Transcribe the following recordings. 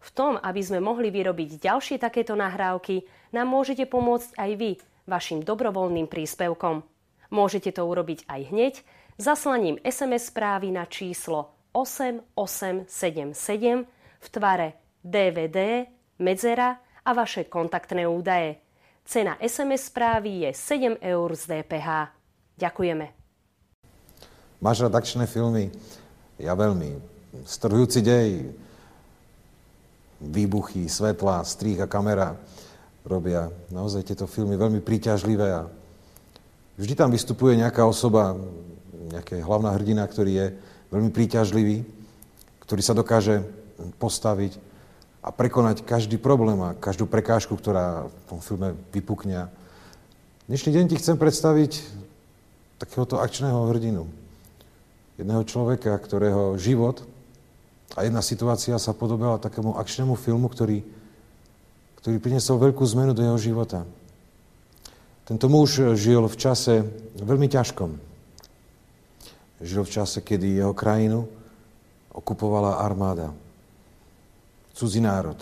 V tom, aby sme mohli vyrobiť ďalšie takéto nahrávky, nám môžete pomôcť aj vy vašim dobrovoľným príspevkom. Môžete to urobiť aj hneď zaslaním SMS správy na číslo 8877 v tvare DVD, medzera a vaše kontaktné údaje. Cena SMS správy je 7 eur z DPH. Ďakujeme. Máš rád akčné filmy? Ja veľmi. Strhujúci dej, výbuchy, svetla, strých a kamera robia naozaj tieto filmy veľmi príťažlivé a vždy tam vystupuje nejaká osoba, nejaká hlavná hrdina, ktorý je veľmi príťažlivý, ktorý sa dokáže postaviť a prekonať každý problém a každú prekážku, ktorá v tom filme vypukne. Dnešný deň ti chcem predstaviť takéhoto akčného hrdinu. Jedného človeka, ktorého život a jedna situácia sa podobala takému akčnému filmu, ktorý, ktorý priniesol veľkú zmenu do jeho života. Tento muž žil v čase veľmi ťažkom. Žil v čase, kedy jeho krajinu okupovala armáda. Cudzí národ.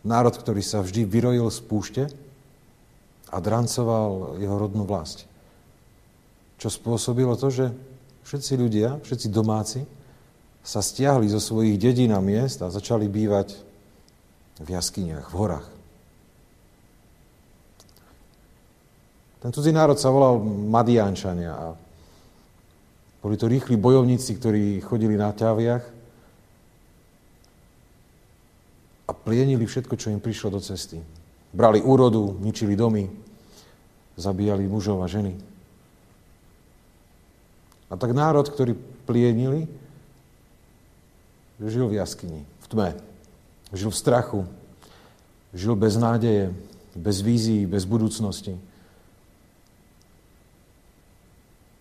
Národ, ktorý sa vždy vyrojil z púšte a drancoval jeho rodnú vlast. Čo spôsobilo to, že všetci ľudia, všetci domáci, sa stiahli zo svojich dedín a miest a začali bývať v jaskyniach, v horách. Ten cudzí národ sa volal Madiančania a boli to rýchli bojovníci, ktorí chodili na ťaviach a plienili všetko, čo im prišlo do cesty. Brali úrodu, ničili domy, zabíjali mužov a ženy. A tak národ, ktorý plienili, Žil v jaskyni, v tme. Žil v strachu. Žil bez nádeje, bez vízií, bez budúcnosti.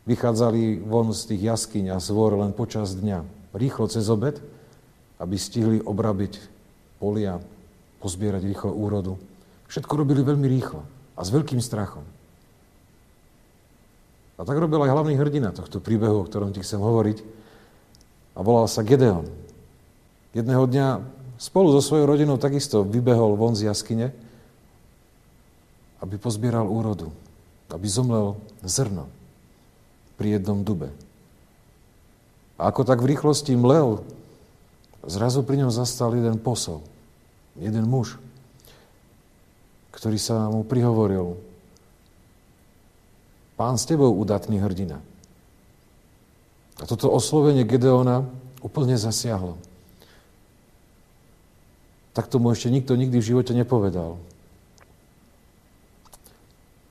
Vychádzali von z tých jaskyň a zvor len počas dňa. Rýchlo cez obed, aby stihli obrabiť polia, pozbierať rýchlo úrodu. Všetko robili veľmi rýchlo a s veľkým strachom. A tak robil aj hlavný hrdina tohto príbehu, o ktorom ti chcem hovoriť. A volal sa Gedeon. Jedného dňa spolu so svojou rodinou takisto vybehol von z jaskyne, aby pozbieral úrodu, aby zomlel zrno pri jednom dube. A ako tak v rýchlosti mlel, zrazu pri ňom zastal jeden posol, jeden muž, ktorý sa mu prihovoril, pán s tebou, udatný hrdina. A toto oslovenie Gedeona úplne zasiahlo tak tomu ešte nikto nikdy v živote nepovedal.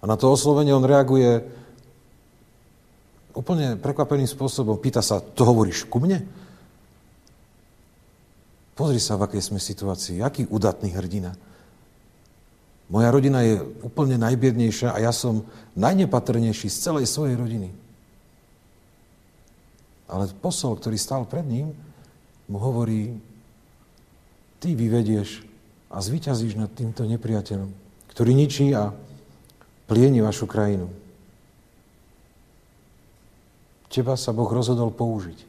A na to oslovenie on reaguje úplne prekvapeným spôsobom. Pýta sa, to hovoríš ku mne? Pozri sa, v akej sme situácii. Aký udatný hrdina. Moja rodina je úplne najbiednejšia a ja som najnepatrnejší z celej svojej rodiny. Ale posol, ktorý stál pred ním, mu hovorí, ty vyvedieš a zvyťazíš nad týmto nepriateľom, ktorý ničí a plieni vašu krajinu. Teba sa Boh rozhodol použiť.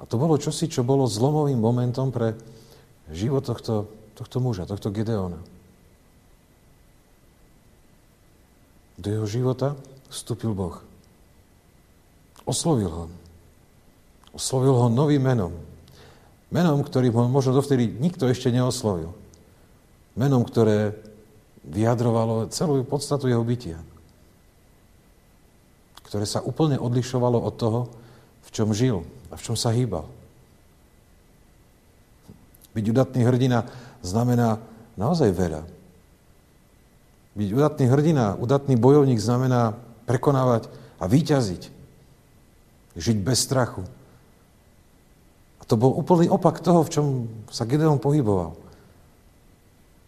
A to bolo čosi, čo bolo zlomovým momentom pre život tohto, tohto muža, tohto Gedeona. Do jeho života vstúpil Boh. Oslovil ho. Oslovil ho novým menom. Menom, ktorým ho možno dovtedy nikto ešte neoslovil. Menom, ktoré vyjadrovalo celú podstatu jeho bytia. Ktoré sa úplne odlišovalo od toho, v čom žil a v čom sa hýbal. Byť udatný hrdina znamená naozaj veľa. Byť udatný hrdina, udatný bojovník znamená prekonávať a výťaziť. Žiť bez strachu, to bol úplný opak toho, v čom sa Gedeon pohyboval.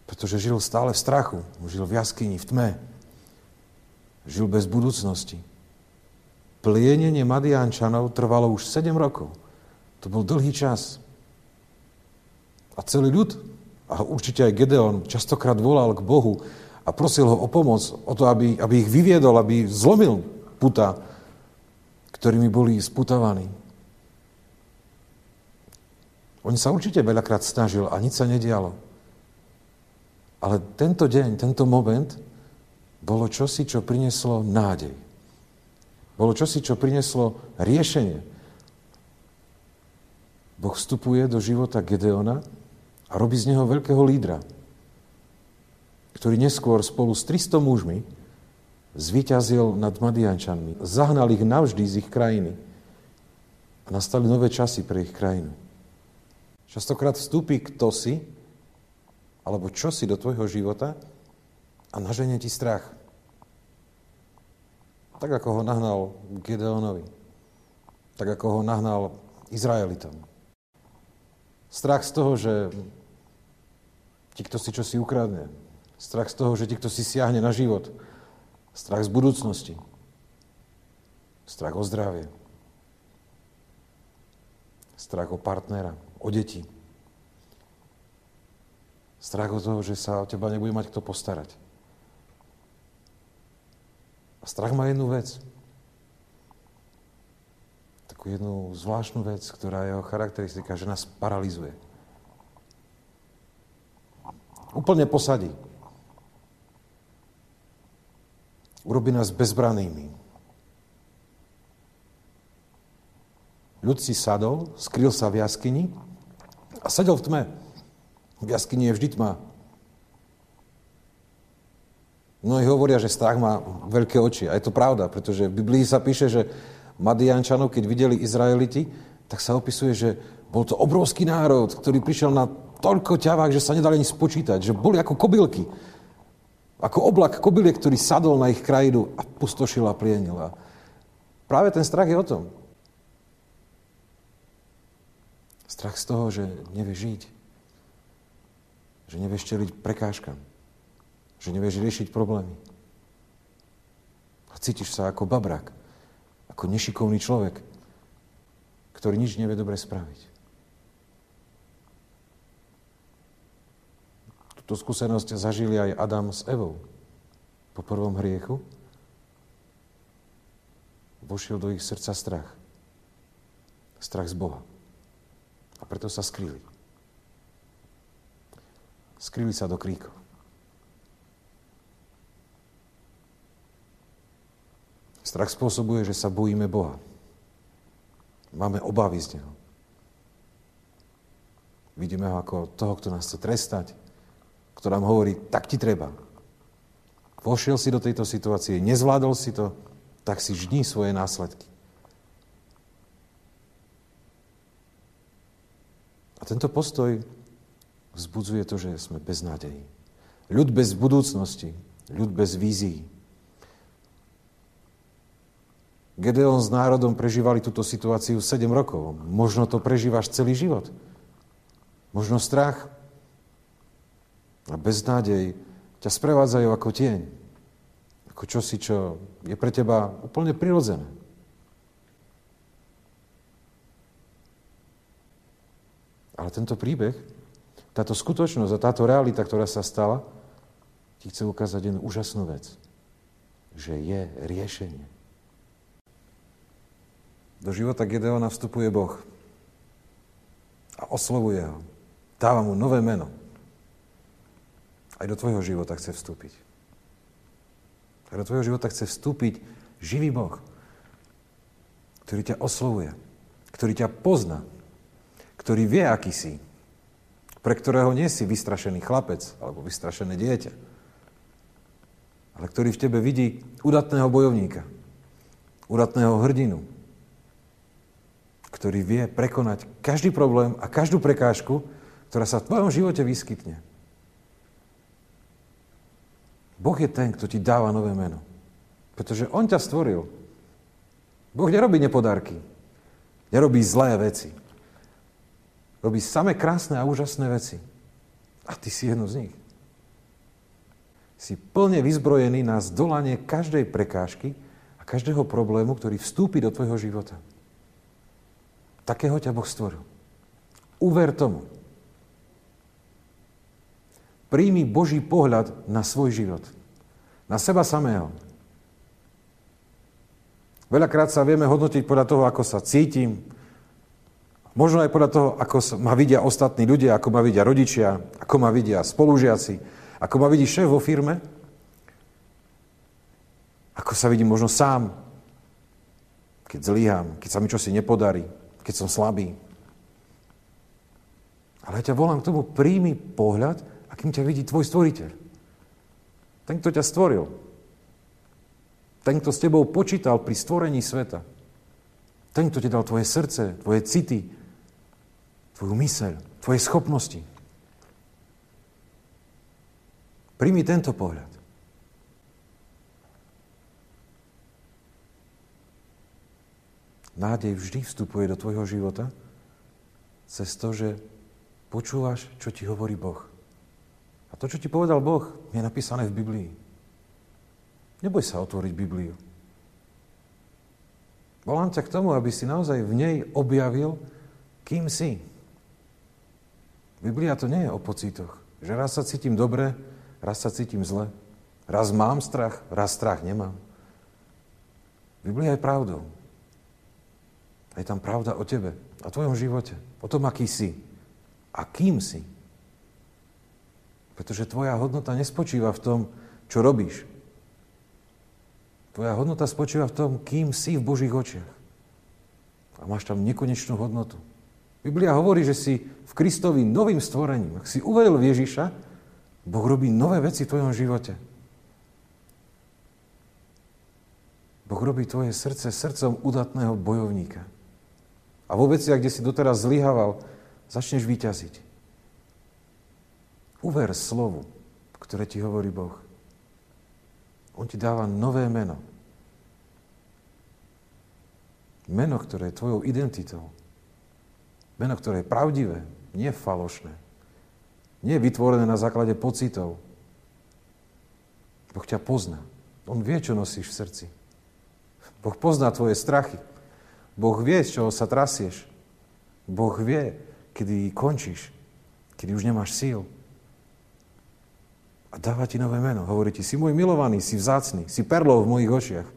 Pretože žil stále v strachu. Žil v jaskyni, v tme. Žil bez budúcnosti. Plienenie Madiančanov trvalo už 7 rokov. To bol dlhý čas. A celý ľud, a určite aj Gedeon, častokrát volal k Bohu a prosil ho o pomoc, o to, aby, aby ich vyviedol, aby zlomil puta, ktorými boli sputovaní. On sa určite veľakrát snažil a nič sa nedialo. Ale tento deň, tento moment bolo čosi, čo prinieslo nádej. Bolo čosi, čo prinieslo riešenie. Boh vstupuje do života Gedeona a robí z neho veľkého lídra, ktorý neskôr spolu s 300 mužmi zvíťazil nad Madiančanmi. Zahnal ich navždy z ich krajiny. A nastali nové časy pre ich krajinu. Častokrát vstúpi kto si, alebo čo si do tvojho života a naženie ti strach. Tak ako ho nahnal Gedeonovi. Tak ako ho nahnal Izraelitom. Strach z toho, že ti kto si čo si ukradne. Strach z toho, že ti kto si siahne na život. Strach z budúcnosti. Strach o zdravie. Strach o partnera o deti. Strach o toho, že sa o teba nebude mať kto postarať. A strach má jednu vec. Takú jednu zvláštnu vec, ktorá je jeho charakteristika, že nás paralizuje. Úplne posadí. Urobí nás bezbranými. Ľud si sadol, skryl sa v jaskyni a sedel v tme. V jaskyni je vždy tma. Mnohí hovoria, že strach má veľké oči. A je to pravda, pretože v Biblii sa píše, že Madiančanov, keď videli Izraeliti, tak sa opisuje, že bol to obrovský národ, ktorý prišiel na toľko ťavák, že sa nedali ani spočítať, že boli ako kobylky. Ako oblak kobyliek, ktorý sadol na ich krajinu a pustošil a plienil. A práve ten strach je o tom. Strach z toho, že nevieš žiť. Že nevieš čeliť prekážkam. Že nevieš riešiť problémy. A cítiš sa ako babrak. Ako nešikovný človek, ktorý nič nevie dobre spraviť. Túto skúsenosť zažili aj Adam s Evou po prvom hriechu. Vošiel do ich srdca strach. Strach z Boha. A preto sa skryli. Skryli sa do kríkov. Strach spôsobuje, že sa bojíme Boha. Máme obavy z Neho. Vidíme ho ako toho, kto nás chce trestať, kto nám hovorí, tak ti treba. Vošiel si do tejto situácie, nezvládol si to, tak si žní svoje následky. A tento postoj vzbudzuje to, že sme bez nádejí. Ľud bez budúcnosti, ľud bez vízií. Gedeon s národom prežívali túto situáciu 7 rokov. Možno to prežívaš celý život. Možno strach a beznádej ťa sprevádzajú ako tieň. Ako čosi, čo je pre teba úplne prirodzené. Ale tento príbeh, táto skutočnosť a táto realita, ktorá sa stala, ti chce ukázať jednu úžasnú vec. Že je riešenie. Do života Gedeona vstupuje Boh a oslovuje ho. Dáva mu nové meno. Aj do tvojho života chce vstúpiť. Aj do tvojho života chce vstúpiť živý Boh, ktorý ťa oslovuje, ktorý ťa pozná, ktorý vie, aký si, pre ktorého nie si vystrašený chlapec alebo vystrašené dieťa, ale ktorý v tebe vidí udatného bojovníka, udatného hrdinu, ktorý vie prekonať každý problém a každú prekážku, ktorá sa v tvojom živote vyskytne. Boh je ten, kto ti dáva nové meno. Pretože On ťa stvoril. Boh nerobí nepodarky. Nerobí zlé veci. Robí samé krásne a úžasné veci. A ty si jedno z nich. si plne vyzbrojený na zdolanie každej prekážky a každého problému, ktorý vstúpi do tvojho života. Takého ťa Boh stvoril. Uver tomu. Príjmi Boží pohľad na svoj život. Na seba samého. Veľakrát sa vieme hodnotiť podľa toho, ako sa cítim, možno aj podľa toho, ako ma vidia ostatní ľudia, ako ma vidia rodičia, ako ma vidia spolužiaci, ako ma vidí šéf vo firme, ako sa vidím možno sám, keď zlyhám, keď sa mi čosi nepodarí, keď som slabý. Ale ja ťa volám k tomu, príjmi pohľad, akým ťa vidí tvoj stvoriteľ. Ten, kto ťa stvoril. Ten, kto s tebou počítal pri stvorení sveta. Ten, kto ti dal tvoje srdce, tvoje city, tvoju myseľ, tvoje schopnosti. Príjmi tento pohľad. Nádej vždy vstupuje do tvojho života cez to, že počúvaš, čo ti hovorí Boh. A to, čo ti povedal Boh, je napísané v Biblii. Neboj sa otvoriť Bibliu. Volám ťa k tomu, aby si naozaj v nej objavil, kým si. Biblia to nie je o pocitoch. Že raz sa cítim dobre, raz sa cítim zle. Raz mám strach, raz strach nemám. Biblia je pravdou. A je tam pravda o tebe, o tvojom živote, o tom, aký si a kým si. Pretože tvoja hodnota nespočíva v tom, čo robíš. Tvoja hodnota spočíva v tom, kým si v Božích očiach. A máš tam nekonečnú hodnotu. Biblia hovorí, že si v Kristovi novým stvorením. Ak si uveril v Ježiša, Boh robí nové veci v tvojom živote. Boh robí tvoje srdce srdcom udatného bojovníka. A vo veciach, kde si doteraz zlyhával, začneš vyťaziť. Uver slovu, ktoré ti hovorí Boh. On ti dáva nové meno. Meno, ktoré je tvojou identitou. Meno, ktoré je pravdivé, nie falošné. Nie je vytvorené na základe pocitov. Boh ťa pozná. On vie, čo nosíš v srdci. Boh pozná tvoje strachy. Boh vie, z čoho sa trasieš. Boh vie, kedy končíš, kedy už nemáš síl. A dáva ti nové meno. Hovorí ti, si môj milovaný, si vzácný, si perlou v mojich očiach,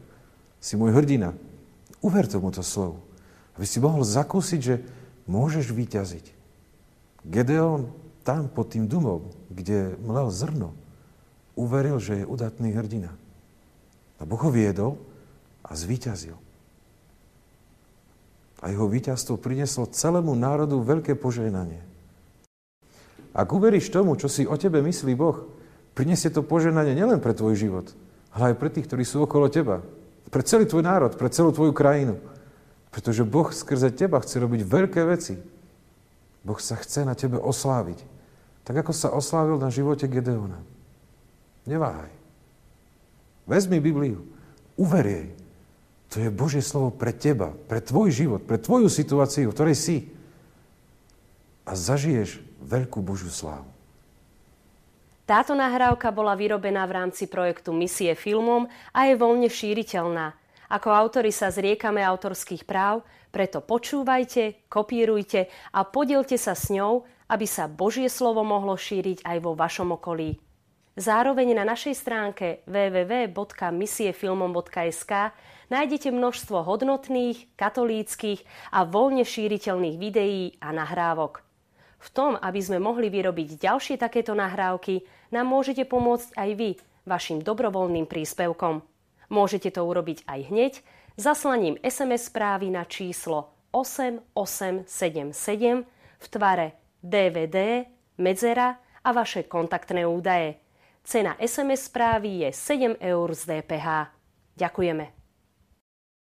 si môj hrdina. Uver tomuto slovu. Aby si mohol zakúsiť, že môžeš vyťaziť. Gedeon tam pod tým dumom, kde mlel zrno, uveril, že je udatný hrdina. A Boh ho viedol a zvíťazil a jeho víťazstvo prinieslo celému národu veľké požehnanie. Ak uveríš tomu, čo si o tebe myslí Boh, prinesie to požehnanie nielen pre tvoj život, ale aj pre tých, ktorí sú okolo teba. Pre celý tvoj národ, pre celú tvoju krajinu. Pretože Boh skrze teba chce robiť veľké veci. Boh sa chce na tebe osláviť. Tak ako sa oslávil na živote Gedeona. Neváhaj. Vezmi Bibliu. Uver jej. To je Božie slovo pre teba, pre tvoj život, pre tvoju situáciu, v ktorej si. A zažiješ veľkú Božiu slávu. Táto nahrávka bola vyrobená v rámci projektu Misie filmom a je voľne šíriteľná. Ako autori sa zriekame autorských práv, preto počúvajte, kopírujte a podielte sa s ňou, aby sa Božie slovo mohlo šíriť aj vo vašom okolí. Zároveň na našej stránke www.misiefilmom.sk nájdete množstvo hodnotných, katolíckých a voľne šíriteľných videí a nahrávok. V tom, aby sme mohli vyrobiť ďalšie takéto nahrávky, nám môžete pomôcť aj vy vašim dobrovoľným príspevkom. Môžete to urobiť aj hneď zaslaním SMS správy na číslo 8877 v tvare DVD, medzera a vaše kontaktné údaje. Cena SMS správy je 7 eur z DPH. Ďakujeme.